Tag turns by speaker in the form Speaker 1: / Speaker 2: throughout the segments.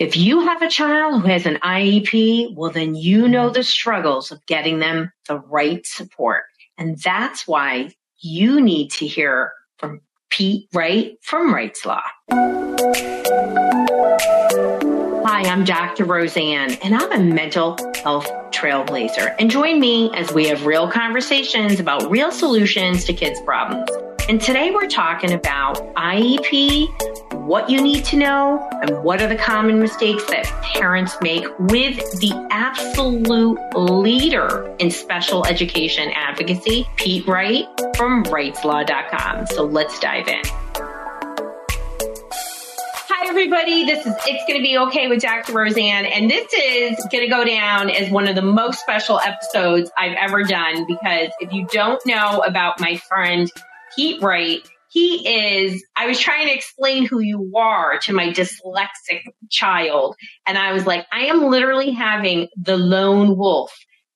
Speaker 1: If you have a child who has an IEP, well, then you mm-hmm. know the struggles of getting them the right support. And that's why you need to hear from Pete Wright from Wrightslaw. Hi, I'm Dr. Roseann, and I'm a mental health trailblazer. And join me as we have real conversations about real solutions to kids' problems. And today we're talking about IEP, what you need to know, and what are the common mistakes that parents make with the absolute leader in special education advocacy, Pete Wright from WrightsLaw.com. So let's dive in. Hi, everybody. This is It's Gonna Be Okay with Dr. Roseann, and this is gonna go down as one of the most special episodes I've ever done because if you don't know about my friend Pete Wright, he is, I was trying to explain who you are to my dyslexic child. And I was like, I am literally having the lone wolf,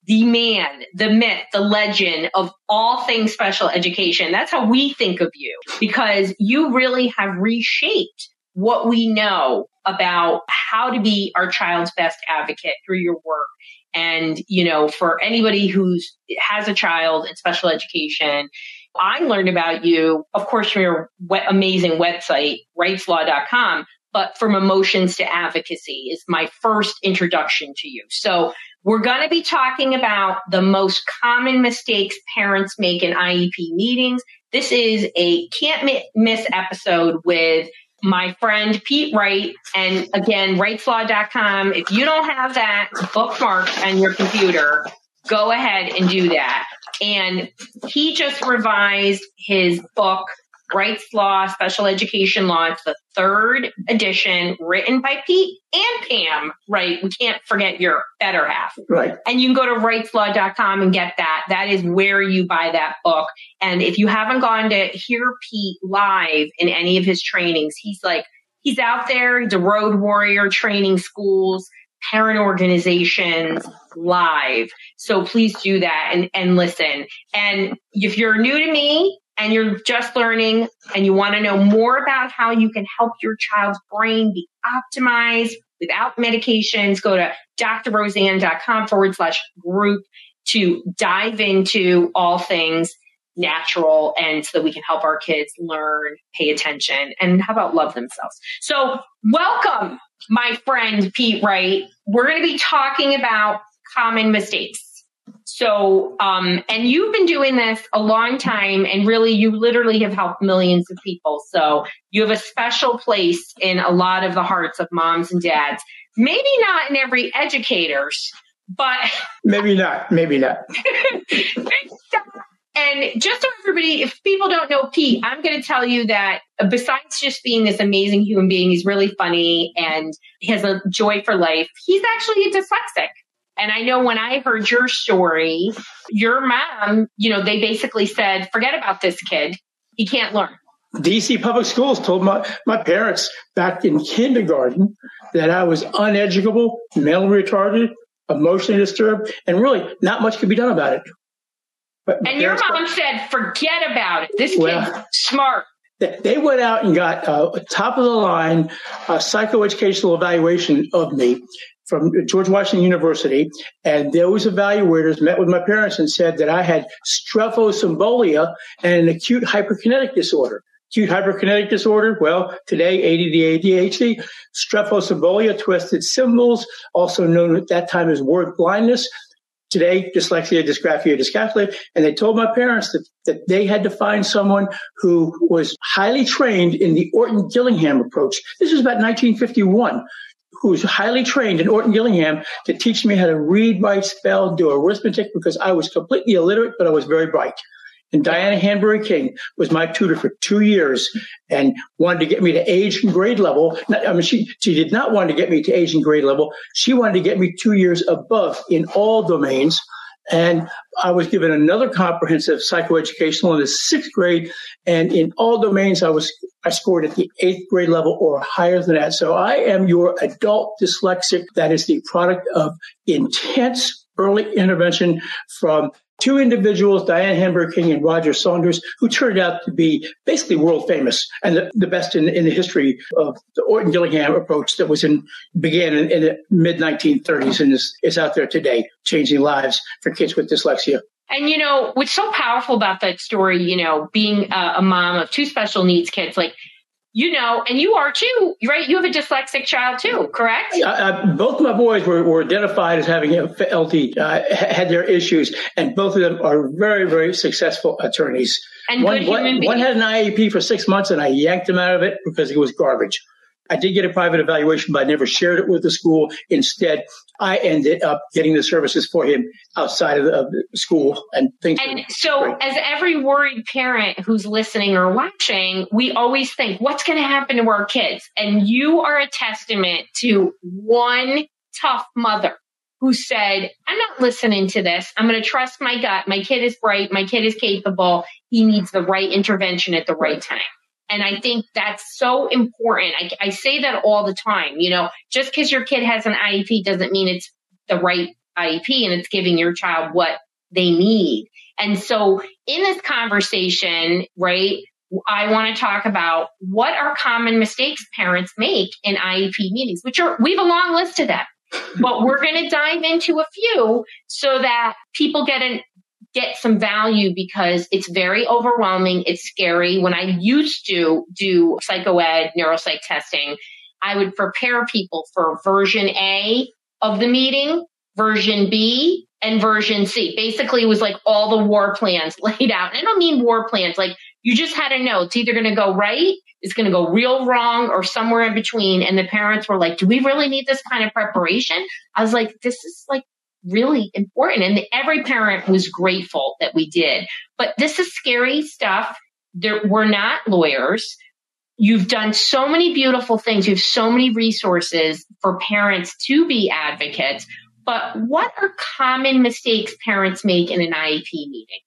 Speaker 1: the man, the myth, the legend of all things special education. That's how we think of you because you really have reshaped what we know about how to be our child's best advocate through your work. And, you know, for anybody who's has a child in special education, I learned about you, of course, from your amazing website, wrightslaw.com, but from emotions to advocacy is my first introduction to you. So we're going to be talking about the most common mistakes parents make in IEP meetings. This is a can't miss episode with my friend Pete Wright. And again, wrightslaw.com. If you don't have that bookmarked on your computer, go ahead and do that. And he just revised his book, Wrightslaw, Special Education Law. It's the third edition written by Pete and Pam, right? We can't forget your better half.
Speaker 2: Right.
Speaker 1: And you can go to wrightslaw.com and get that. That is where you buy that book. And if you haven't gone to hear Pete live in any of his trainings, he's like, he's out there. He's a road warrior training schools parent organizations live. So please do that and, and listen. And if you're new to me and you're just learning and you want to know more about how you can help your child's brain be optimized without medications, go to drroseann.com forward slash group to dive into all things natural and so that we can help our kids learn, pay attention, and how about love themselves. So welcome, my friend Pete Wright. We're going to be talking about common mistakes. So, um, and you've been doing this a long time and really you literally have helped millions of people. So you have a special place in a lot of the hearts of moms and dads. Maybe not in every educator's, but
Speaker 2: maybe not, maybe not.
Speaker 1: And just so everybody, if people don't know Pete, I'm going to tell you that besides just being this amazing human being, he's really funny and he has a joy for life. He's actually a dyslexic. And I know when I heard your story, your mom, you know, they basically said, forget about this kid. He can't learn.
Speaker 2: DC Public Schools told my, my parents back in kindergarten that I was uneducable, mentally retarded, emotionally disturbed, and really not much could be done about it.
Speaker 1: But and your mom said, forget about it. This well, kid's smart.
Speaker 2: They went out and got uh, top of the line uh, psychoeducational evaluation of me from George Washington University. And those evaluators met with my parents and said that I had strophosymbolia and an acute hyperkinetic disorder. Acute hyperkinetic disorder, well, today ADD, ADHD, strophosymbolia, twisted symbols, also known at that time as word blindness, today dyslexia, dysgraphia, dyscalculia, and they told my parents that, that they had to find someone who was highly trained in the Orton Gillingham approach. This was about 1951 who was highly trained in Orton Gillingham to teach me how to read, write, spell, do arithmetic because I was completely illiterate, but I was very bright. And Diana Hanbury King was my tutor for two years and wanted to get me to age and grade level. I mean, she, she did not want to get me to age and grade level. She wanted to get me two years above in all domains. And I was given another comprehensive psychoeducational in the sixth grade. And in all domains, I was, I scored at the eighth grade level or higher than that. So I am your adult dyslexic that is the product of intense early intervention from two individuals, Diana Hanbury King and Roger Saunders, who turned out to be basically world famous and the, the best in, in, the history of the Orton Gillingham approach that was in began in, in the mid 1930s and is, is out there today, changing lives for kids with dyslexia.
Speaker 1: And you know what's so powerful about that story, you know, being a, a mom of two special needs kids, like you know, and you are too, right? You have a dyslexic child too, correct?
Speaker 2: Uh, both my boys were, were identified as having LD, uh, had their issues, and both of them are very, very successful attorneys.
Speaker 1: And one, good human
Speaker 2: one, one had an IEP for six months, and I yanked him out of it because it was garbage. I did get a private evaluation, but I never shared it with the school. Instead, I ended up getting the services for him outside of the, of the school and things.
Speaker 1: And so, as every worried parent who's listening or watching, we always think, what's going to happen to our kids? And you are a testament to one tough mother who said, I'm not listening to this. I'm going to trust my gut. My kid is bright. My kid is capable. He needs the right intervention at the right time. And I think that's so important. I, I say that all the time. You know, just because your kid has an IEP doesn't mean it's the right IEP and it's giving your child what they need. And so in this conversation, right, I want to talk about what are common mistakes parents make in IEP meetings, which are, we have a long list of them, but we're going to dive into a few so that people get an get some value because it's very overwhelming. It's scary. When I used to do psychoed neuropsych testing, I would prepare people for version A of the meeting, version B, and version C. Basically, it was like all the war plans laid out. And I don't mean war plans, like you just had to know it's either going to go right, it's going to go real wrong, or somewhere in between. And the parents were like, do we really need this kind of preparation? I was like, this is like really important. And every parent was grateful that we did. But this is scary stuff. There, we're not lawyers. You've done so many beautiful things. You have so many resources for parents to be advocates. But what are common mistakes parents make in an IEP meeting?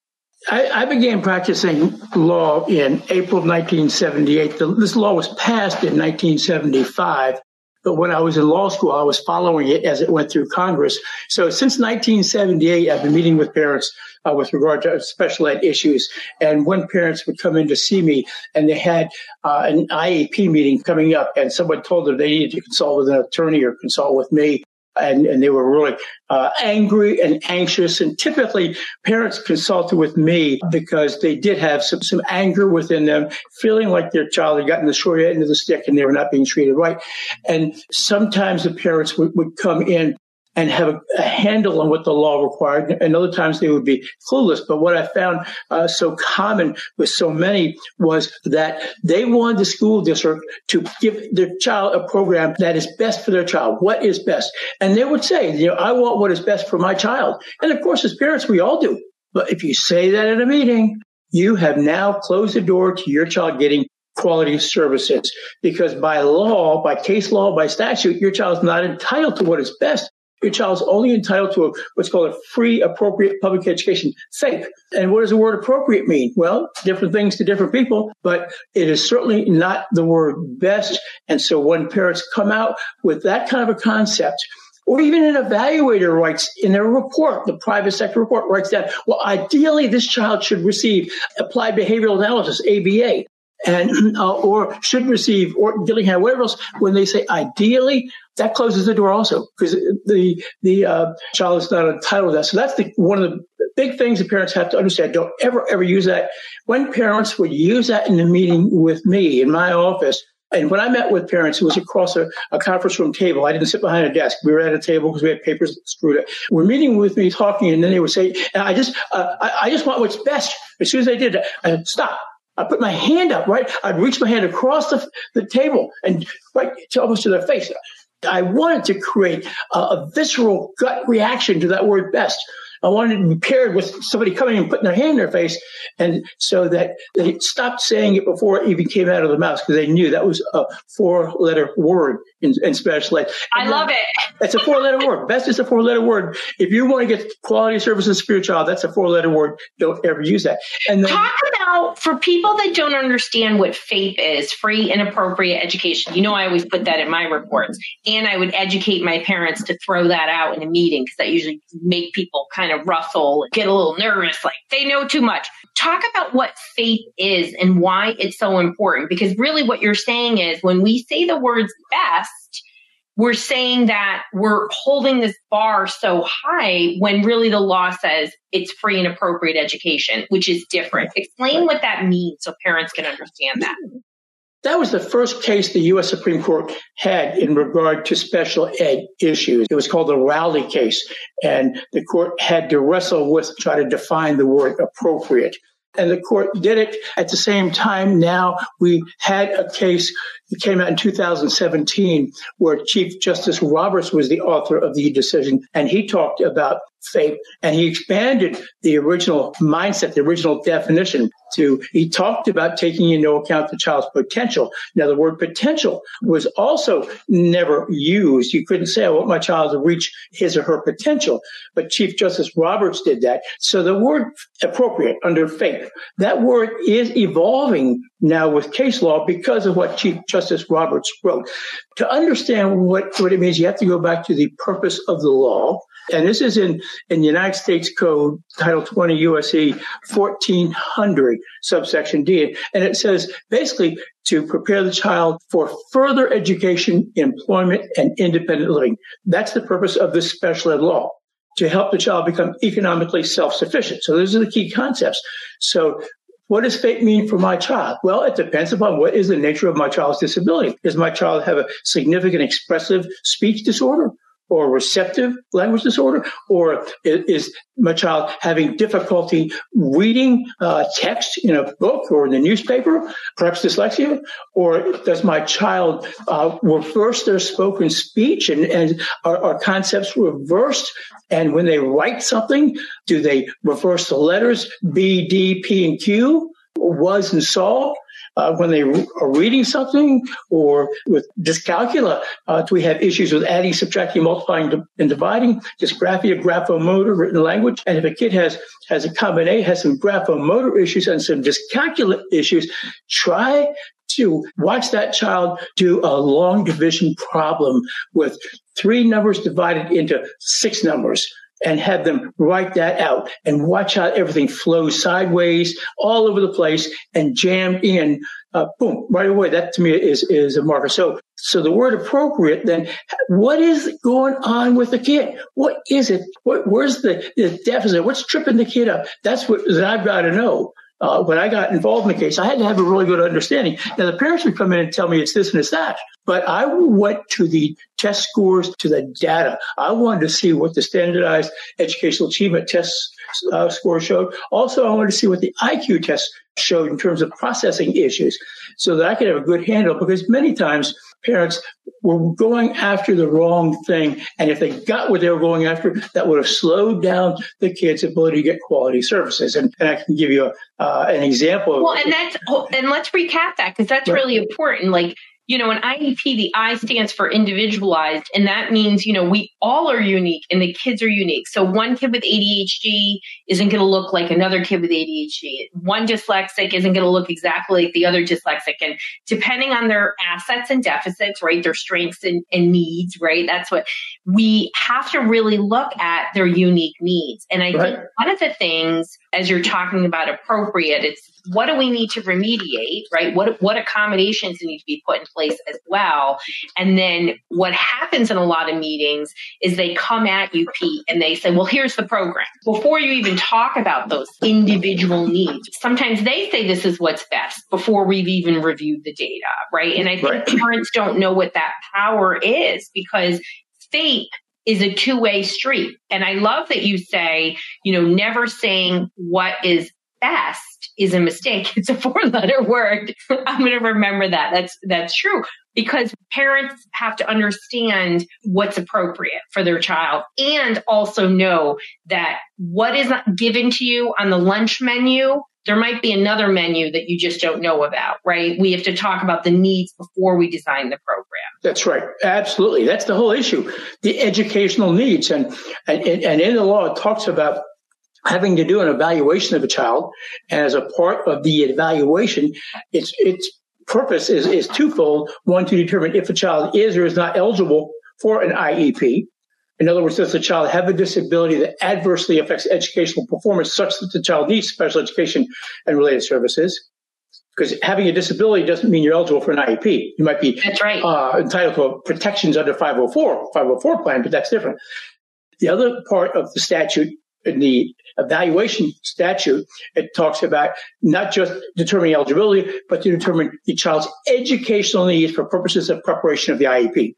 Speaker 2: I, I, began practicing law in April of 1978. The, this law was passed in 1975. But when I was in law school, I was following it as it went through Congress. So since 1978, I've been meeting with parents uh, with regard to special ed issues. And when parents would come in to see me and they had uh, an IEP meeting coming up and someone told them they needed to consult with an attorney or consult with me, and, and they were really uh, angry and anxious. And typically, parents consulted with me because they did have some, some anger within them, feeling like their child had gotten the short end of the stick and they were not being treated right. And sometimes the parents would, would come in and have a, a, handle on what the law required. And other times they would be clueless. But what I found uh, so common with so many was that they wanted the school district to give their child a program that is best for their child. What is best? And they would say, you know, I want what is best for my child. And of course, as parents, we all do. But if you say that at a meeting, you have now closed the door to your child getting quality services because by law, by case law, by statute, your child is not entitled to what is best your child's only entitled to a, what's called a free appropriate public education, safe And what does the word appropriate mean? Well, different things to different people, but it is certainly not the word best. And so when parents come out with that kind of a concept, or even an evaluator writes in their report, the private sector report writes that, well, ideally this child should receive applied behavioral analysis, ABA and uh, or should receive Orton Gillingham, whatever else. When they say ideally, that closes the door also because the the uh, child is not entitled to that. So that's the one of the big things that parents have to understand. Don't ever ever use that. When parents would use that in a meeting with me in my office. And when I met with parents, it was across a, a conference room table. I didn't sit behind a desk. We were at a table because we had papers screwed up. We're meeting with me, talking, and then they would say, "I just, uh, I, I, just want what's best." As soon as they did, that, I "Stop! I put my hand up, right? I'd reach my hand across the, the table and right to almost to their face. I wanted to create a, a visceral gut reaction to that word best. I wanted it to be paired with somebody coming and putting their hand in their face, and so that they stopped saying it before it even came out of the mouth because they knew that was a four-letter word in, in special ed.
Speaker 1: I love it.
Speaker 2: It's a four-letter word. Best is a four-letter word. If you want to get quality services for your child, that's a four-letter word. Don't ever use that.
Speaker 1: And then, talk about for people that don't understand what FAPE is, free and appropriate education? You know, I always put that in my reports, and I would educate my parents to throw that out in a meeting because that usually make people kind of rustle, get a little nervous, like they know too much. Talk about what FAPE is and why it's so important, because really what you're saying is when we say the words best we're saying that we're holding this bar so high when really the law says it's free and appropriate education, which is different. Explain what that means so parents can understand that. Hmm.
Speaker 2: That was the first case the U.S. Supreme Court had in regard to special ed issues. It was called the Rowley case, and the court had to wrestle with try to define the word appropriate and the court did it at the same time. Now we had a case that came out in 2017 where Chief Justice Roberts was the author of the decision, and he talked about FAPE and he expanded the original mindset, the original definition to, he talked about taking into account the child's potential. Now, the word potential was also never used. You couldn't say, I want my child to reach his or her potential, but Chief Justice Roberts did that. So the word appropriate under FAPE, that word is evolving now with case law because of what Chief Justice Roberts wrote. To understand what, what it means, you have to go back to the purpose of the law. And this is in, in the United States Code, Title 20 USC 1400, subsection D. And it says basically to prepare the child for further education, employment, and independent living. That's the purpose of this special ed law to help the child become economically self-sufficient. So those are the key concepts. So what does FAPE mean for my child? Well, it depends upon what is the nature of my child's disability. Does my child have a significant expressive speech disorder? Or receptive language disorder, or is my child having difficulty reading uh, text in a book or in the newspaper, perhaps dyslexia, or does my child uh, reverse their spoken speech and, and are, are concepts reversed? And when they write something, do they reverse the letters B, D, P, and Q? Was and saw? Uh, when they are reading something or with dyscalculia. Uh, do we have issues with adding, subtracting, multiplying, and dividing? Dysgraphia, graphomotor, written language. And if a kid has, has a combination, has some graphomotor issues and some dyscalculia issues, try to watch that child do a long division problem with three numbers divided into six numbers and have them write that out and watch how everything flows sideways all over the place and jammed in. Uh, boom, right away. That to me is, is a marker. So, so the word appropriate, then what is going on with the kid? What is it? What, where's the, the deficit? What's tripping the kid up? That's what that I've got to know uh, when I got involved in the case, I had to have a really good understanding. Now, the parents would come in and tell me it's this and it's that, but I went to the test scores, to the data. I wanted to see what the standardized educational achievement test uh, score showed. Also, I wanted to see what the IQ test showed in terms of processing issues so that I could have a good handle because many times parents were going after the wrong thing. And if they got what they were going after, that would have slowed down the kids' ability to get quality services. And, and I can give you a, uh, an example.
Speaker 1: Well, and that's, oh, and let's recap that because that's really important. Like, you know, an IEP, the I stands for individualized, and that means, you know, we all are unique and the kids are unique. So one kid with ADHD isn't going to look like another kid with ADHD. One dyslexic isn't going to look exactly like the other dyslexic. And depending on their assets and deficits, right, their strengths and, and needs, right, that's what we have to really look at their unique needs. And I right. think one of the things, as you're talking about appropriate, it's what do we need to remediate, right? What, what accommodations need to be put in place as well? And then what happens in a lot of meetings is they come at you, Pete, and they say, well, here's the program. Before you even talk about those individual needs, sometimes they say this is what's best before we've even reviewed the data, right? And I think right. parents don't know what that power is because FAPE is a two-way street. And I love that you say, you know, never saying what is best is a mistake. It's a four letter word. I'm going to remember that. That's, that's true because parents have to understand what's appropriate for their child and also know that what is given to you on the lunch menu there might be another menu that you just don't know about, right? We have to talk about the needs before we design the program.
Speaker 2: That's right. Absolutely. That's the whole issue. The educational needs. And, and, and in the law, it talks about having to do an evaluation of a child. And as a part of the evaluation, its, its purpose is, is twofold. One, to determine if a child is or is not eligible for an IEP. In other words, does the child have a disability that adversely affects educational performance such that the child needs special education and related services? Because having a disability doesn't mean you're eligible for an IEP. You might be
Speaker 1: right.
Speaker 2: uh, entitled to protections under 504, 504 plan, but that's different. The other part of the statute in the evaluation statute, it talks about not just determining eligibility, but to determine the child's educational needs for purposes of preparation of the IEP.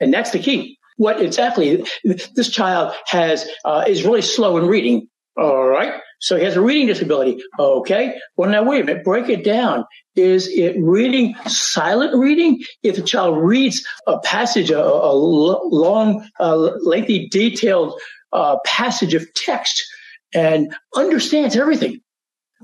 Speaker 2: And that's the key. What exactly this child has uh, is really slow in reading. All right. So he has a reading disability. Okay. Well, now wait a minute. Break it down. Is it reading silent reading? If the child reads a passage, a, a long, uh, lengthy, detailed uh, passage of text and understands everything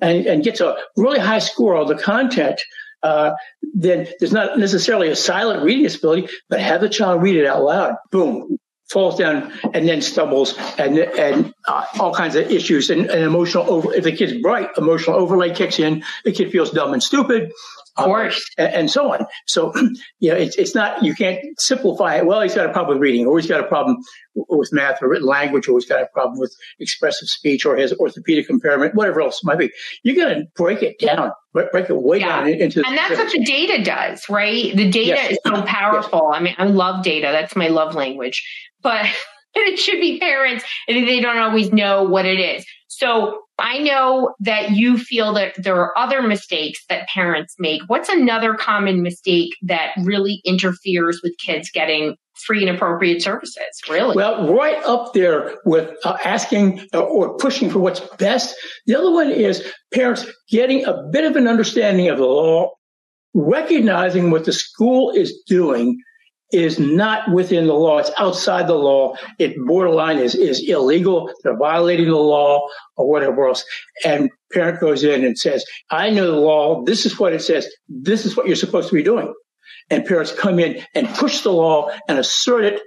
Speaker 2: and, and gets a really high score on the content, uh, then there's not necessarily a silent reading disability, but have the child read it out loud. Boom, falls down and then stumbles and and uh, all kinds of issues and, and, emotional over if the kid's bright emotional overlay kicks in the kid feels dumb and stupid
Speaker 1: of course.
Speaker 2: And, and, so on. So you know it's, it's not you can't simplify it. Well he's got a problem with reading. Or he's got a problem with math or written language or he's got a problem with expressive speech or has orthopedic impairment whatever else it might be. You got to break it down. Break it way yeah. down into
Speaker 1: and that's what the data does right? The data yes. is so powerful. Yes. i mean i love data. That's my love language. But it should be parents and they don't always know what it is. So I know that you feel that there are other mistakes that parents make. What's another common mistake that really interferes with kids getting free and appropriate services? Really?
Speaker 2: Well, right up there with uh, asking uh, or pushing for what's best. The other one is parents getting a bit of an understanding of the law, recognizing what the school is doing is not within the law. It's outside the law. It borderline is, is illegal. They're violating the law or whatever else. And parent goes in and says, I know the law. This is what it says. This is what you're supposed to be doing. And parents come in and push the law and assert it.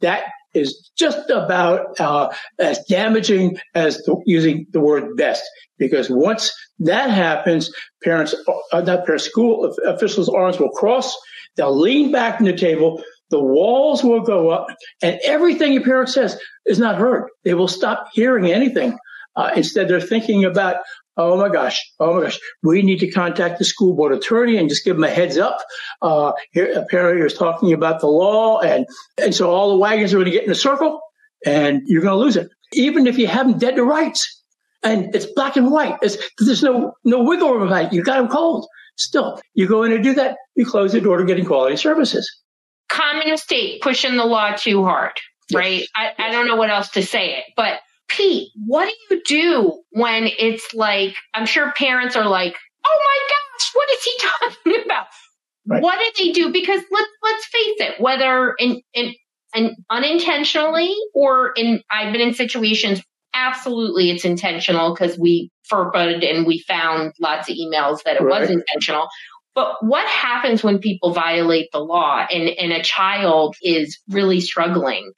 Speaker 2: That is just about uh, as damaging as the, using the word best. Because once that happens, parents, uh, not parents, school officials' arms will cross They'll lean back in the table. The walls will go up and everything your parent says is not heard. They will stop hearing anything. Uh, instead, they're thinking about, oh my gosh, oh my gosh, we need to contact the school board attorney and just give them a heads up. Uh, here, a parent is talking about the law and, and so all the wagons are going to get in a circle and you're going to lose it. Even if you have them dead to rights and it's black and white, it's, there's no, no wiggle room about it. You got them cold. Still, you go in and do that, you close the door to getting quality services.
Speaker 1: Common mistake, pushing the law too hard, yes. right? I, I don't know what else to say it, but Pete, what do you do when it's like, I'm sure parents are like, oh my gosh, what is he talking about? Right. What do they do? Because let's, let's face it, whether in, in, in unintentionally or in, I've been in situations absolutely it's intentional because we FERPA'd and we found lots of emails that it right. was intentional. But what happens when people violate the law and, and a child is really struggling?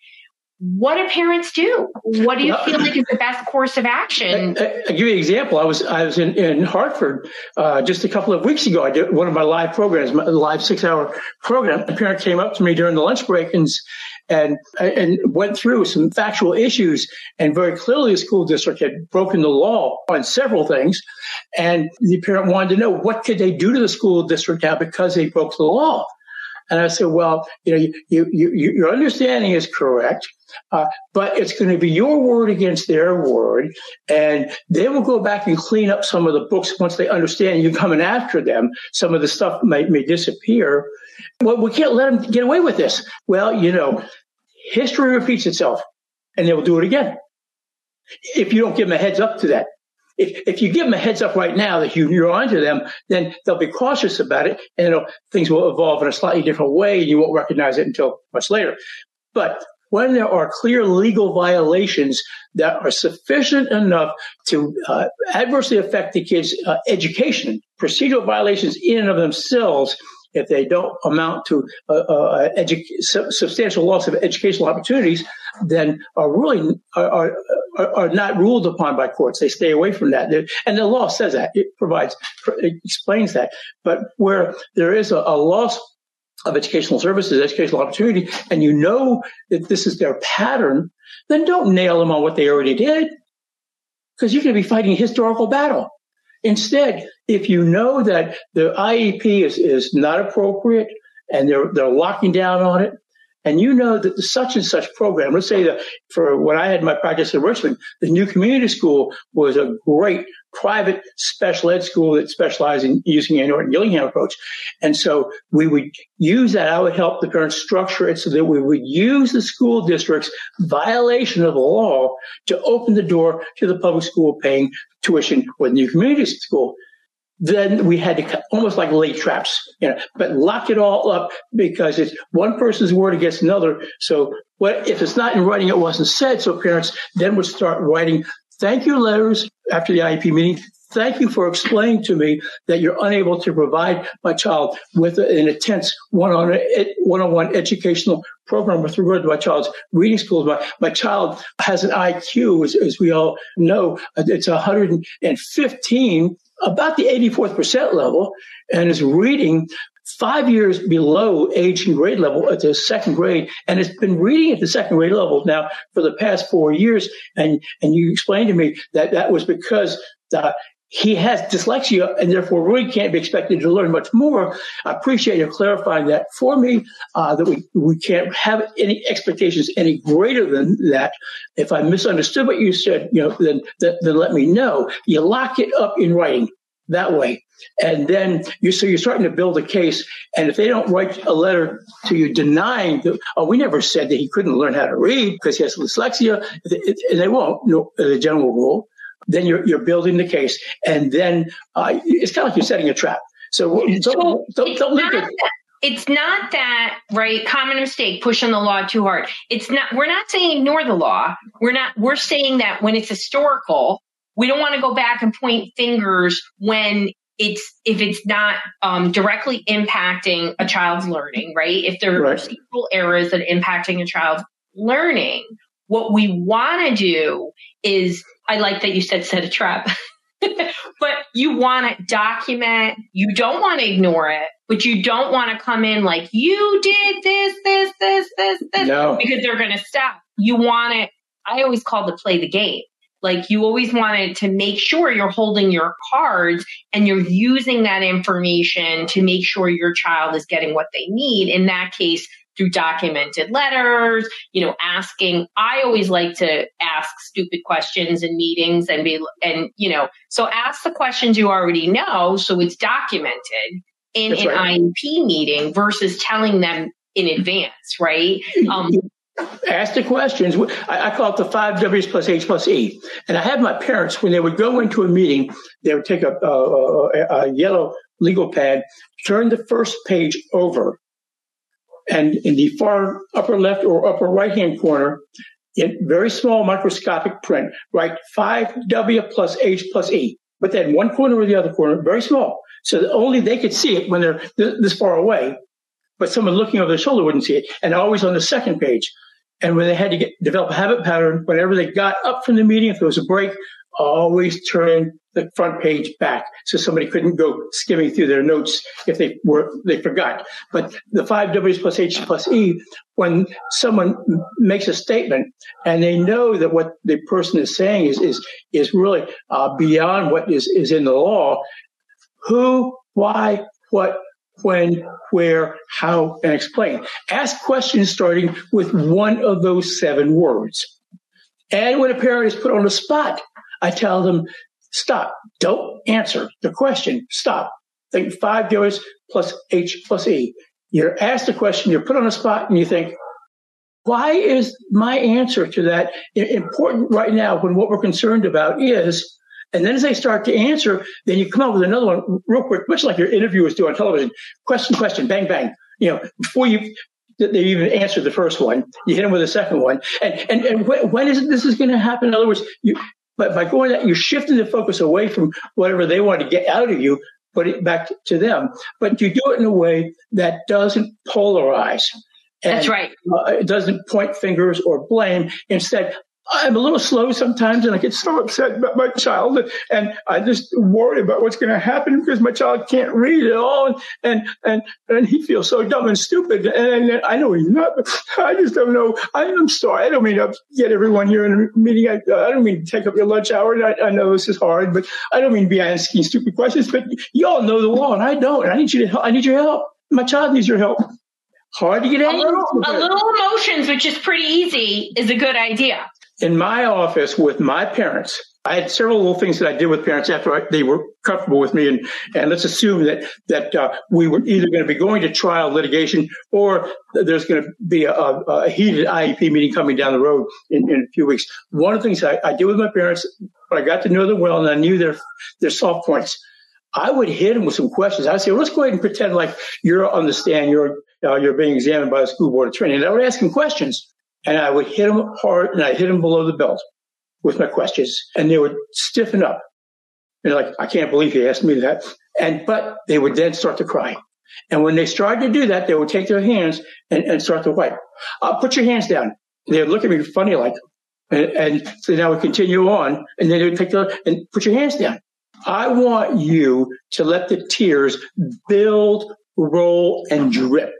Speaker 1: What do parents do? What do you well, feel like is the best course of action?
Speaker 2: I, will give you an example. I was I was in, in Hartford uh, just a couple of weeks ago. I did one of my live programs, my live six hour program. A parent came up to me during the lunch break and and and went through some factual issues and very clearly the school district had broken the law on several things and the parent wanted to know what could they do to the school district now because they broke the law and I said, well, you know, you, you, you, your understanding is correct, uh, but it's going to be your word against their word. And they will go back and clean up some of the books once they understand you're coming after them. Some of the stuff may, may disappear. Well, we can't let them get away with this. Well, you know, history repeats itself and they will do it again. If you don't give them a heads up to that. If, if you give them a heads up right now that you, you're onto them, then they'll be cautious about it and things will evolve in a slightly different way and you won't recognize it until much later. But when there are clear legal violations that are sufficient enough to uh, adversely affect the kid's uh, education, procedural violations in and of themselves if they don't amount to uh, uh, edu- substantial loss of educational opportunities, then are really are, are, are, not ruled upon by courts. They stay away from that. And the law says that. It provides, it explains that. But where there is a, a loss of educational services, educational opportunity, and you know that this is their pattern, then don't nail them on what they already did. Because you're going to be fighting a historical battle. Instead, if you know that the IEP is, is not appropriate and they're, they're locking down on it, and you know that the such and such program, let's say that for when I had in my practice in Richmond, the new community school was a great private special ed school that specialized in using an Orton Gillingham approach. And so we would use that. I would help the parents structure it so that we would use the school district's violation of the law to open the door to the public school paying tuition with new community school then we had to almost like lay traps, you know, but lock it all up because it's one person's word against another. So what if it's not in writing, it wasn't said. So parents then would start writing thank you letters after the IEP meeting. Thank you for explaining to me that you're unable to provide my child with an intense one-on-one educational program with regard to my child's reading skills. My, my child has an IQ, as, as we all know, it's 115 about the 84th percent level and is reading five years below age and grade level at the second grade and has been reading at the second grade level now for the past four years. And, and you explained to me that that was because uh, he has dyslexia and therefore really can't be expected to learn much more. I appreciate you clarifying that for me, uh, that we, we can't have any expectations any greater than that. If I misunderstood what you said, you know, then, then, then let me know. You lock it up in writing that way. And then you, so you're starting to build a case. And if they don't write a letter to you denying that, oh, we never said that he couldn't learn how to read because he has dyslexia, and they won't, no, the general rule then you're, you're building the case. And then uh, it's kind of like you're setting a trap. So don't, so don't, don't look at
Speaker 1: it's not that right common mistake pushing the law too hard it's not we're not saying ignore the law we're not we're saying that when it's historical we don't want to go back and point fingers when it's if it's not um, directly impacting a child's learning right if there are right. errors that are impacting a child's learning what we want to do is, I like that you said set a trap, but you want to document. You don't want to ignore it, but you don't want to come in like you did this, this, this, this, this, no. because they're going to stop. You want it. I always call to play the game. Like you always wanted to make sure you're holding your cards and you're using that information to make sure your child is getting what they need. In that case, through documented letters, you know, asking. I always like to ask stupid questions in meetings and be, and, you know, so ask the questions you already know so it's documented in That's an right. IEP meeting versus telling them in advance, right? Um,
Speaker 2: ask the questions. I, call it the five W's plus H plus E. And I had my parents, when they would go into a meeting, they would take a, a, a yellow legal pad, turn the first page over, and in the far upper left or upper right hand corner, in very small microscopic print, write 5W plus H plus E. But then one corner or the other corner, very small. So that only they could see it when they're this far away, but someone looking over their shoulder wouldn't see it. And always on the second page. And when they had to get, develop a habit pattern, whenever they got up from the meeting, if there was a break, always turn the front page back so somebody couldn't go skimming through their notes if they were they forgot. But the five W's plus H plus E, when someone makes a statement and they know that what the person is saying is is is really uh, beyond what is is in the law, who, why, what, when, where, how, and explain. Ask questions starting with one of those seven words. And when a parent is put on the spot, I tell them, stop. Don't answer the question. Stop. Think five W's plus H plus E. You're asked a question, you're put on a spot, and you think, why is my answer to that important right now when what we're concerned about is, and then as they start to answer, then you come up with another one real quick, much like your interviewers do on television. Question, question, bang, bang. You know, before you they even answered the first one, you hit them with a second one. And and, and when, when is this is going to happen? In other words, you but by going that, you're shifting the focus away from whatever they want to get out of you, put it back to them. But you do it in a way that doesn't polarize.
Speaker 1: And, That's right.
Speaker 2: Uh, it doesn't point fingers or blame. Instead, I'm a little slow sometimes and I get so upset about my child and I just worry about what's going to happen because my child can't read at all. And, and, and he feels so dumb and stupid. And I know he's not, I just don't know. I'm sorry. I don't mean to get everyone here in a meeting. I, I don't mean to take up your lunch hour. I, I know this is hard, but I don't mean to be asking stupid questions, but you all know the law and I don't. And I need you to help. I need your help. My child needs your help. Hard to get
Speaker 1: a little, a little emotions, which is pretty easy, is a good idea
Speaker 2: in my office with my parents, I had several little things that I did with parents after I, they were comfortable with me, and and let's assume that that uh, we were either going to be going to trial litigation or there's going to be a, a, heated IEP meeting coming down the road in, in a few weeks. One of the things I, I did with my parents, I got to know them well, and I knew their their soft points. I would hit them with some questions. I'd say, well, let's go ahead and pretend like you're on the stand, you're uh, you're being examined by the school board training. And I would ask them questions and I would hit them hard and I hit them below the belt with my questions and they would stiffen up. And like, I can't believe he asked me that. And, but they would then start to cry. And when they started to do that, they would take their hands and, and start to wipe. Uh, put your hands down. They would look at me funny like, and, and so now we continue on and then they would take their, and put your hands down. I want you to let the tears build, roll, and drip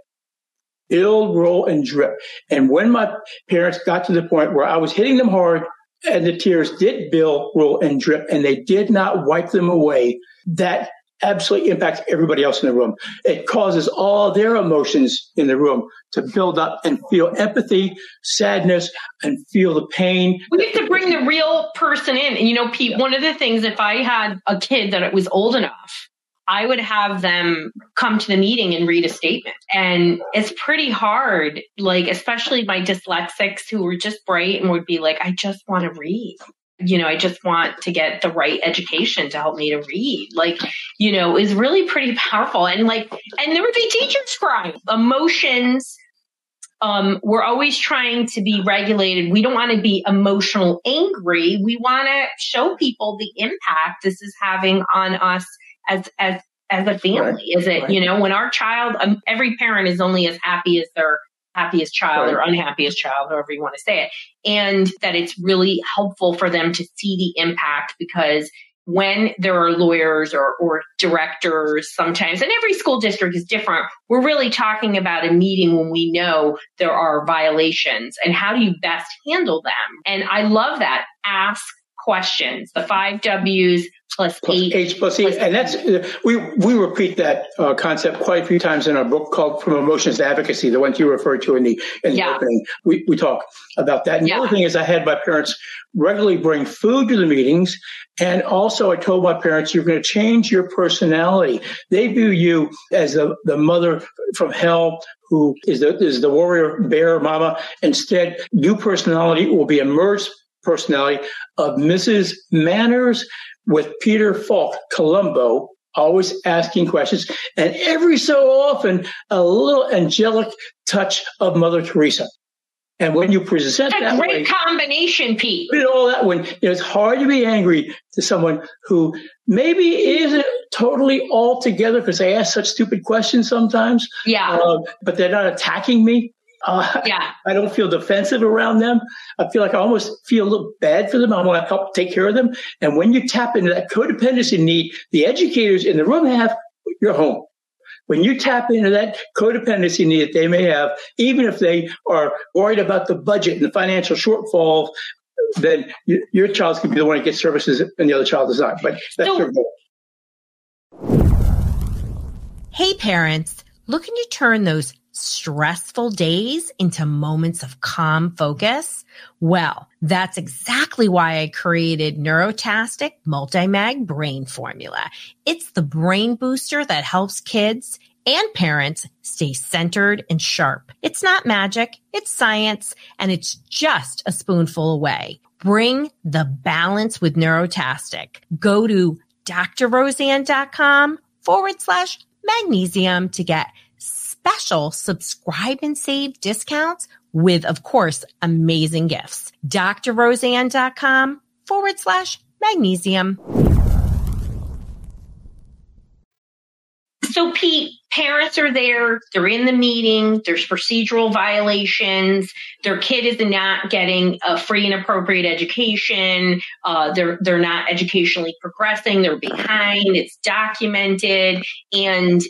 Speaker 2: it'll roll and drip. And when my parents got to the point where I was hitting them hard and the tears did bill, roll and drip and they did not wipe them away, that absolutely impacts everybody else in the room. It causes all their emotions in the room to build up and feel empathy, sadness, and feel the pain.
Speaker 1: We get to bring the real person in. And you know, Pete, one of the things, if I had a kid that was old enough I would have them come to the meeting and read a statement. And it's pretty hard, like, especially my dyslexics who were just bright and would be like, I just want to read. You know, I just want to get the right education to help me to read. Like, you know, is really pretty powerful. And like, and there would be teachers crying. Emotions, um, we're always trying to be regulated. We don't want to be emotional angry. We want to show people the impact this is having on us as as as a family? Right. Is it right. you know when our child? Um, every parent is only as happy as their happiest child right. or unhappiest child, however you want to say it, and that it's really helpful for them to see the impact because when there are lawyers or, or directors sometimes, and every school district is different, we're really talking about a meeting when we know there are violations and how do you best handle them? And I love that. Ask questions, the five W's plus, plus eight.
Speaker 2: H plus E. And that's, we, we repeat that uh, concept quite a few times in our book called From Emotions to Advocacy, the one you referred to in the, in the yeah. opening. We, we talk about that. And yeah. the other thing is I had my parents regularly bring food to the meetings. And also I told my parents, you're going to change your personality. They view you as the, the mother from hell who is the, is the warrior bear mama. Instead, new personality will be emerged personality of Mrs. Manners with Peter Falk, Columbo, always asking questions, and every so often a little angelic touch of Mother Teresa. And when you present
Speaker 1: a
Speaker 2: that
Speaker 1: great
Speaker 2: way,
Speaker 1: combination, Pete.
Speaker 2: All that when it's hard to be angry to someone who maybe isn't totally all together because they ask such stupid questions sometimes.
Speaker 1: Yeah. Uh,
Speaker 2: but they're not attacking me. Uh, yeah. I don't feel defensive around them. I feel like I almost feel a little bad for them. I want to help take care of them. And when you tap into that codependency need the educators in the room have, you're home. When you tap into that codependency need that they may have, even if they are worried about the budget and the financial shortfall, then you, your child could be the one that gets services and the other child is not. But that's so, your goal.
Speaker 3: Hey, parents, looking to turn those stressful days into moments of calm focus? Well, that's exactly why I created Neurotastic Multimag Brain Formula. It's the brain booster that helps kids and parents stay centered and sharp. It's not magic, it's science, and it's just a spoonful away. Bring the balance with Neurotastic. Go to drroseann.com forward slash magnesium to get special subscribe and save discounts with, of course, amazing gifts. drroseann.com forward slash magnesium.
Speaker 1: So, Pete, parents are there, they're in the meeting, there's procedural violations, their kid is not getting a free and appropriate education, uh, they're, they're not educationally progressing, they're behind, it's documented, and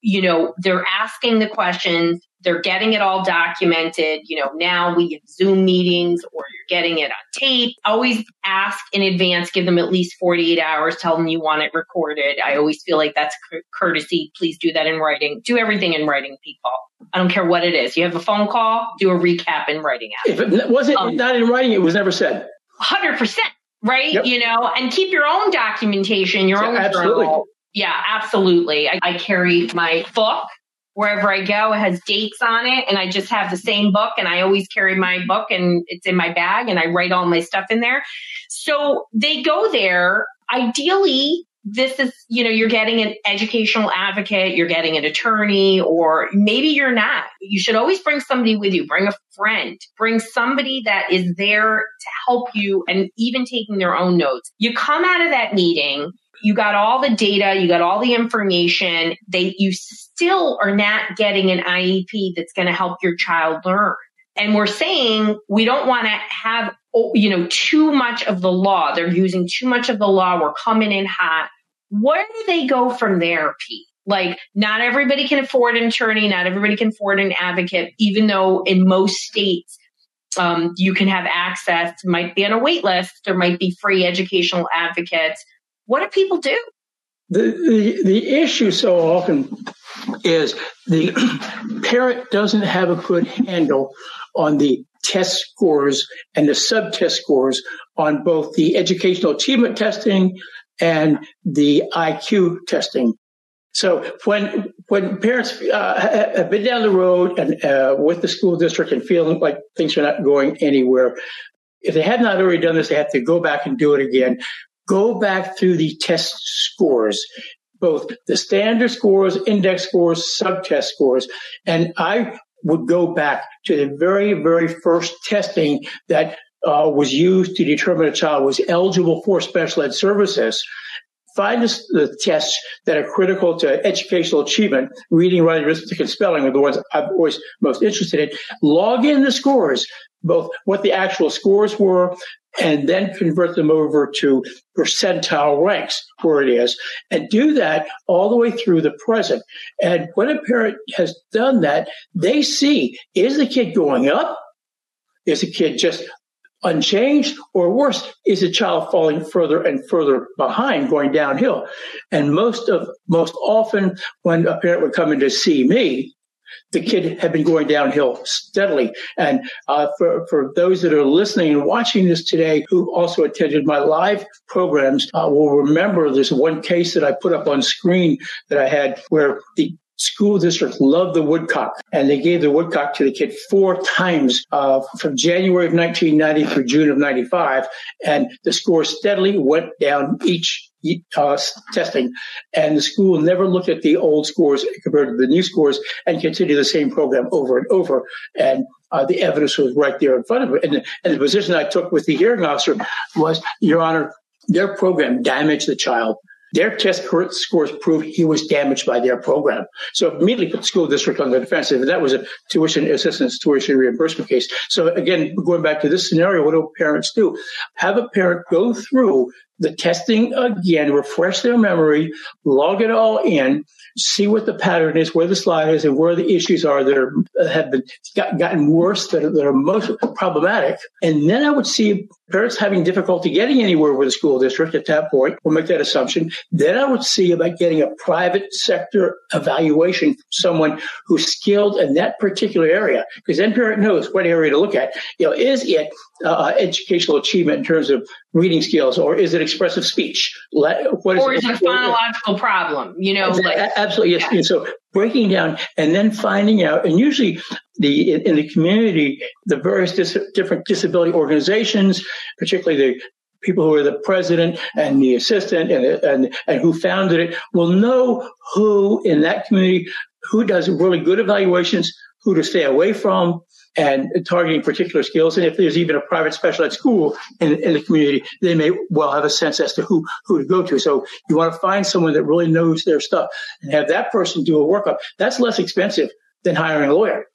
Speaker 1: you know, they're asking the questions, they're getting it all documented. You know, now we have Zoom meetings or you're getting it on tape. Always ask in advance, give them at least 48 hours, tell them you want it recorded. I always feel like that's courtesy. Please do that in writing. Do everything in writing, people. I don't care what it is. You have a phone call, do a recap in writing.
Speaker 2: If it wasn't um, not in writing, it was never said.
Speaker 1: 100%. Right. Yep. You know, and keep your own documentation, your yeah, own
Speaker 2: absolutely.
Speaker 1: Journal. Yeah, absolutely. I, I carry my book wherever I go. It has dates on it and I just have the same book and I always carry my book and it's in my bag and I write all my stuff in there. So they go there. Ideally, this is, you know, you're getting an educational advocate, you're getting an attorney, or maybe you're not. You should always bring somebody with you. Bring a friend. Bring somebody that is there to help you and even taking their own notes. You come out of that meeting you got all the data, you got all the information. They, you still are not getting an IEP that's going to help your child learn. And we're saying we don't want to have, you know, too much of the law. They're using too much of the law. We're coming in hot. Where do they go from there, Pete? Like, not everybody can afford an attorney. Not everybody can afford an advocate, even though in most states, um, you can have access, might be on a wait list. There might be free educational advocates. What do people do?
Speaker 2: The, the, the issue so often is the parent doesn't have a good handle on the test scores and the subtest scores on both the educational achievement testing and the IQ testing. So when when parents uh, have been down the road and uh, with the school district and feeling like things are not going anywhere, if they have not already done this, they have to go back and do it again go back through the test scores, both the standard scores, index scores, subtest scores. And I would go back to the very, very first testing that uh, was used to determine a child was eligible for special ed services. Find the tests that are critical to educational achievement, reading, writing, arithmetic, and spelling are the ones I'm always most interested in. Log in the scores, both what the actual scores were, and then convert them over to percentile ranks where it is and do that all the way through the present. And when a parent has done that, they see, is the kid going up? Is the kid just unchanged or worse is the child falling further and further behind going downhill and most of most often when a parent would come in to see me the kid had been going downhill steadily. And uh, for, for those that are listening and watching this today who also attended my live programs uh, will remember there's one case that I put up on screen that I had where the school district loved the woodcock and they gave the woodcock to the kid four times uh, from January of 1990 through June of 95 and the score steadily went down each uh, testing, and the school never looked at the old scores compared to the new scores and continued the same program over and over. And uh, the evidence was right there in front of it. And the, and the position I took with the hearing officer was, Your Honor, their program damaged the child. Their test scores proved he was damaged by their program. So immediately put the school district on the defensive. And that was a tuition assistance, tuition reimbursement case. So again, going back to this scenario, what do parents do? Have a parent go through the testing again, refresh their memory, log it all in, see what the pattern is, where the slide is, and where the issues are that are, have been got, gotten worse, that are, that are most problematic. And then I would see parents having difficulty getting anywhere with the school district at that point. We'll make that assumption. Then I would see about getting a private sector evaluation, from someone who's skilled in that particular area, because then parent knows what area to look at. You know, is it uh, educational achievement in terms of reading skills, or is it expressive speech?
Speaker 1: What is or is it a phonological problem? You know,
Speaker 2: like, absolutely. Yes. Yeah. And so breaking down and then finding out, and usually the in, in the community, the various dis- different disability organizations, particularly the people who are the president and the assistant and, and, and who founded it will know who in that community who does really good evaluations, who to stay away from, and targeting particular skills. And if there's even a private special ed school in, in the community, they may well have a sense as to who, who to go to. So you want to find someone that really knows their stuff and have that person do a workup. That's less expensive than hiring a lawyer.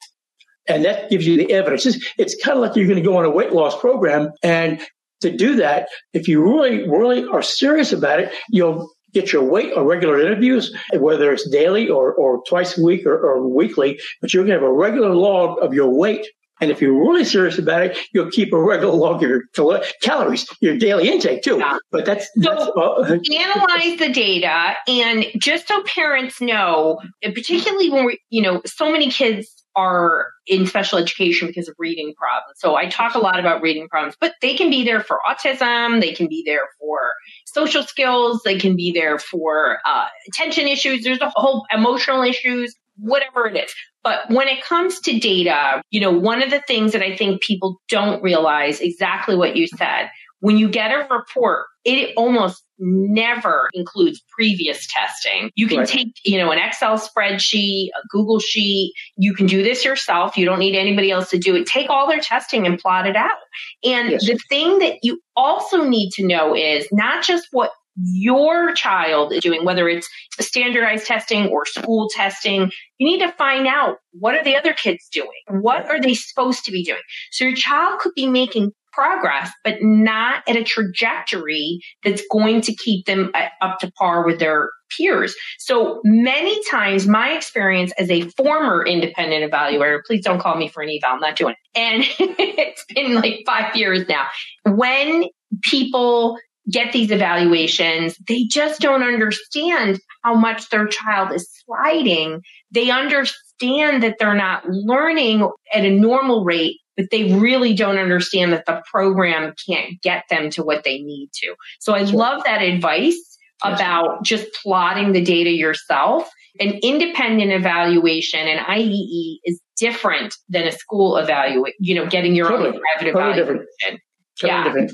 Speaker 2: And that gives you the evidence. It's, it's kind of like you're going to go on a weight loss program. And to do that, if you really, really are serious about it, you'll get your weight or regular interviews, whether it's daily or, or twice a week or, or weekly, but you're going to have a regular log of your weight. And if you're really serious about it, you'll keep a regular log of your cal- calories, your daily intake too. Yeah. But that's, so that's
Speaker 1: uh, analyze the data and just so parents know, particularly when we, you know, so many kids are in special education because of reading problems. So I talk a lot about reading problems, but they can be there for autism. They can be there for social skills. They can be there for uh, attention issues. There's a whole emotional issues, whatever it is. But when it comes to data, you know, one of the things that I think people don't realize exactly what you said, when you get a report, it almost never includes previous testing. You can right. take, you know, an Excel spreadsheet, a Google sheet. You can do this yourself. You don't need anybody else to do it. Take all their testing and plot it out. And yes. the thing that you also need to know is not just what your child is doing, whether it's standardized testing or school testing, you need to find out what are the other kids doing? What are they supposed to be doing? So your child could be making progress, but not at a trajectory that's going to keep them uh, up to par with their peers. So many times my experience as a former independent evaluator, please don't call me for an eval, I'm not doing it. And it's been like five years now. When people get these evaluations, they just don't understand how much their child is sliding. They understand that they're not learning at a normal rate but they really don't understand that the program can't get them to what they need to. So I love that advice about just plotting the data yourself. An independent evaluation an IEE is different than a school evaluate. you know, getting your totally, own private totally evaluation. Different.
Speaker 2: Totally yeah. Different.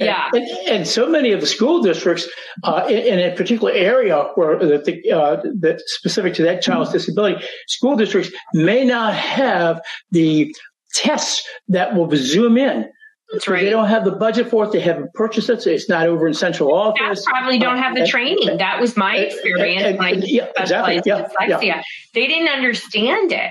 Speaker 2: And, yeah. And, and, so many of the school districts uh, in, in, a particular area where the, uh, that specific to that child's disability, school districts may not have the tests that will zoom in.
Speaker 1: That's right.
Speaker 2: They don't have the budget for it. They haven't purchased it. So it's not over in central office.
Speaker 1: They probably don't have the uh, training. That was my experience. I yeah, exactly. yeah. Yeah. They didn't understand it.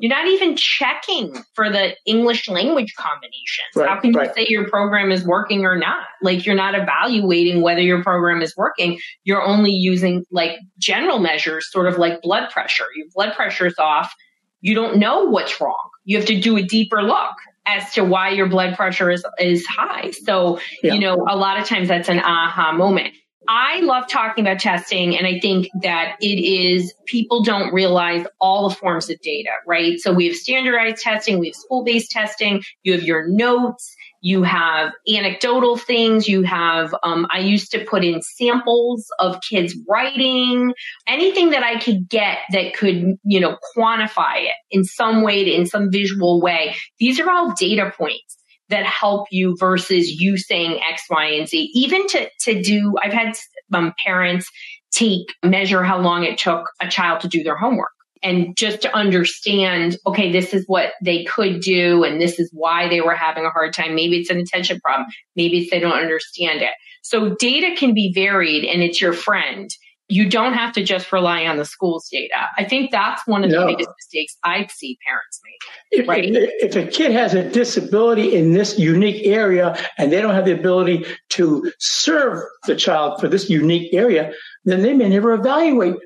Speaker 1: You're not even checking for the English language combinations. Right, How can you say your program is working or not? Like you're not evaluating whether your program is working. You're only using like general measures, sort of like blood pressure. Your blood pressure is off. You don't know what's wrong you have to do a deeper look as to why your blood pressure is is high. So, yeah. you know, a lot of times that's an aha moment. I love talking about testing and I think that it is people don't realize all the forms of data, right? So we have standardized testing, we have school-based testing, you have your notes, you have anecdotal things. You have, um, I used to put in samples of kids writing, anything that I could get that could, you know, quantify it in some way, in some visual way. These are all data points that help you versus you saying X, Y, and Z. Even to, to do, I've had um, parents take, measure how long it took a child to do their homework and just to understand, okay, this is what they could do and this is why they were having a hard time. Maybe it's an attention problem. Maybe it's they don't understand it. So data can be varied and it's your friend. You don't have to just rely on the school's data. I think that's one of the no. biggest mistakes I see parents make.
Speaker 2: If, right? if, if a kid has a disability in this unique area and they don't have the ability to serve the child for this unique area, then they may never evaluate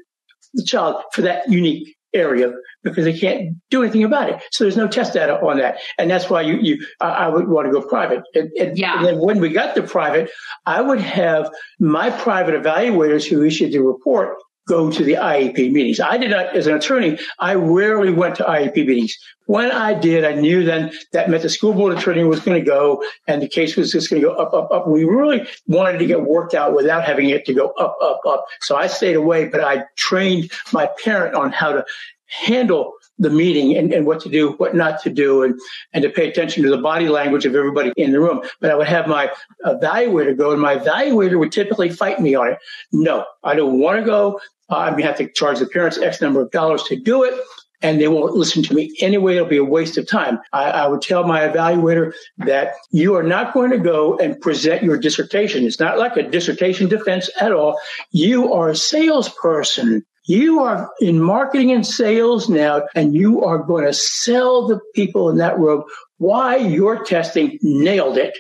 Speaker 2: the child for that unique area because they can't do anything about it. So there's no test data on that. And that's why you, you I, I would want to go private. And, and, yeah. and then when we got to private, I would have my private evaluators who issued the report go to the IEP meetings. I did not, as an attorney, I rarely went to IEP meetings. When I did, I knew then that meant the school board attorney was going to go and the case was just going to go up, up, up. We really wanted to get worked out without having it to go up, up, up. So I stayed away, but I trained my parent on how to handle the meeting and, and what to do, what not to do, and, and to pay attention to the body language of everybody in the room. But I would have my evaluator go, and my evaluator would typically fight me on it. No, I don't want to go. I'm going to have to charge the parents X number of dollars to do it. and they won't listen to me anyway. It'll be a waste of time. I, I would tell my evaluator that you are not going to go and present your dissertation. It's not like a dissertation defense at all. You are a salesperson. You are in marketing and sales now, and you are going to sell the people in that room why your testing nailed it.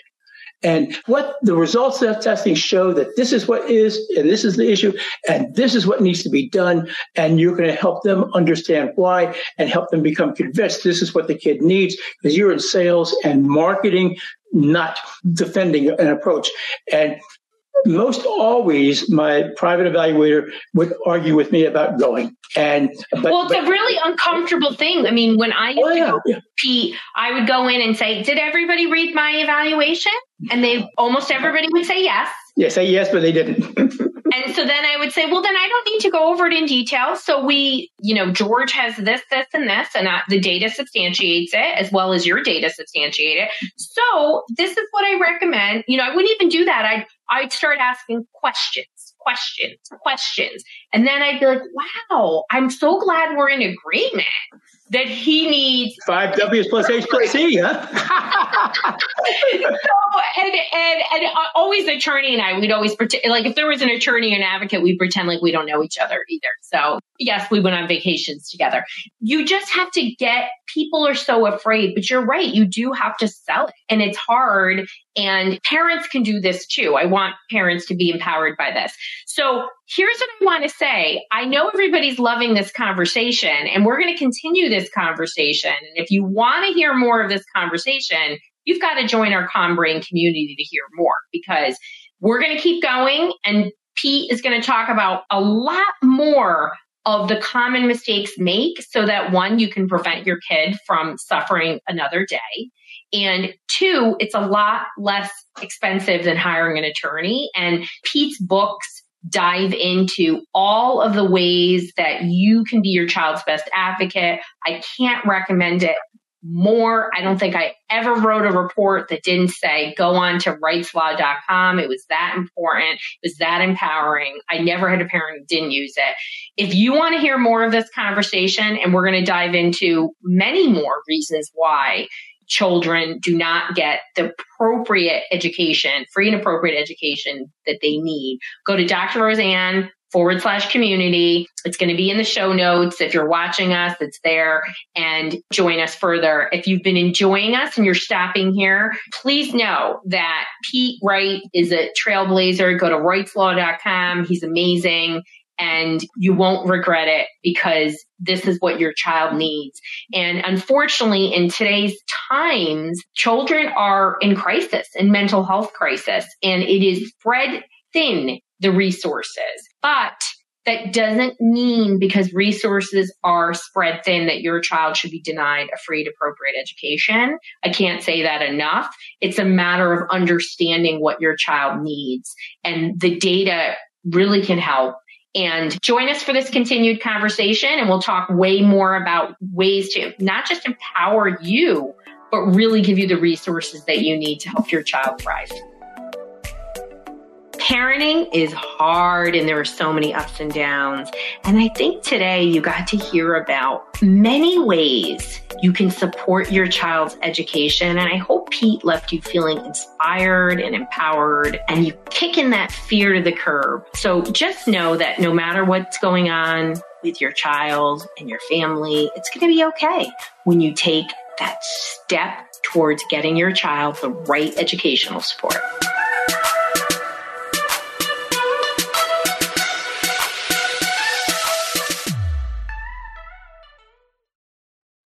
Speaker 2: And what the results of that testing show that this is what is, and this is the issue, and this is what needs to be done. And you're going to help them understand why and help them become convinced this is what the kid needs because you're in sales and marketing, not defending an approach. And most always my private evaluator would argue with me about going. And
Speaker 1: but, well, it's but, a really uncomfortable thing. I mean, when I used oh, to go yeah. Pete, I would go in and say, "Did everybody read my evaluation?" And they almost everybody would say yes.
Speaker 2: Yeah, say yes, but they didn't.
Speaker 1: and so then I would say, well, then I don't need to go over it in detail. So we, you know, George has this, this, and this, and I, the data substantiates it as well as your data substantiate it. So this is what I recommend. You know, I wouldn't even do that. I'd, I'd start asking questions, questions, questions. And then I'd be like, wow, I'm so glad we're in agreement that he needs
Speaker 2: five W's plus H plus C, huh?
Speaker 1: so, and, and, and uh, always the attorney and I, we'd always pretend, like if there was an attorney and advocate, we'd pretend like we don't know each other either. So yes, we went on vacations together. You just have to get, people are so afraid, but you're right. You do have to sell it and it's hard and parents can do this too. I want parents to be empowered by this. So here's what I want to say. I know everybody's loving this conversation and we're going to continue this conversation. And if you want to hear more of this conversation, you've got to join our ComBrain community to hear more because we're going to keep going and Pete is going to talk about a lot more of the common mistakes make so that one, you can prevent your kid from suffering another day. And two, it's a lot less expensive than hiring an attorney. And Pete's books dive into all of the ways that you can be your child's best advocate. I can't recommend it more. I don't think I ever wrote a report that didn't say go on to wrightslaw.com. It was that important. It was that empowering. I never had a parent who didn't use it. If you want to hear more of this conversation, and we're going to dive into many more reasons why children do not get the appropriate education, free and appropriate education that they need, go to Dr. Roseann forward slash community. It's going to be in the show notes. If you're watching us, it's there and join us further. If you've been enjoying us and you're stopping here, please know that Pete Wright is a trailblazer. Go to wrightslaw.com. He's amazing and you won't regret it because this is what your child needs. And unfortunately, in today's times, children are in crisis, in mental health crisis, and it is spread thin the resources. But that doesn't mean because resources are spread thin that your child should be denied a free and appropriate education. I can't say that enough. It's a matter of understanding what your child needs and the data really can help and join us for this continued conversation. And we'll talk way more about ways to not just empower you, but really give you the resources that you need to help your child thrive. Parenting is hard and there are so many ups and downs. And I think today you got to hear about many ways you can support your child's education. And I hope Pete left you feeling inspired and empowered and you kicking that fear to the curb. So just know that no matter what's going on with your child and your family, it's going to be okay when you take that step towards getting your child the right educational support.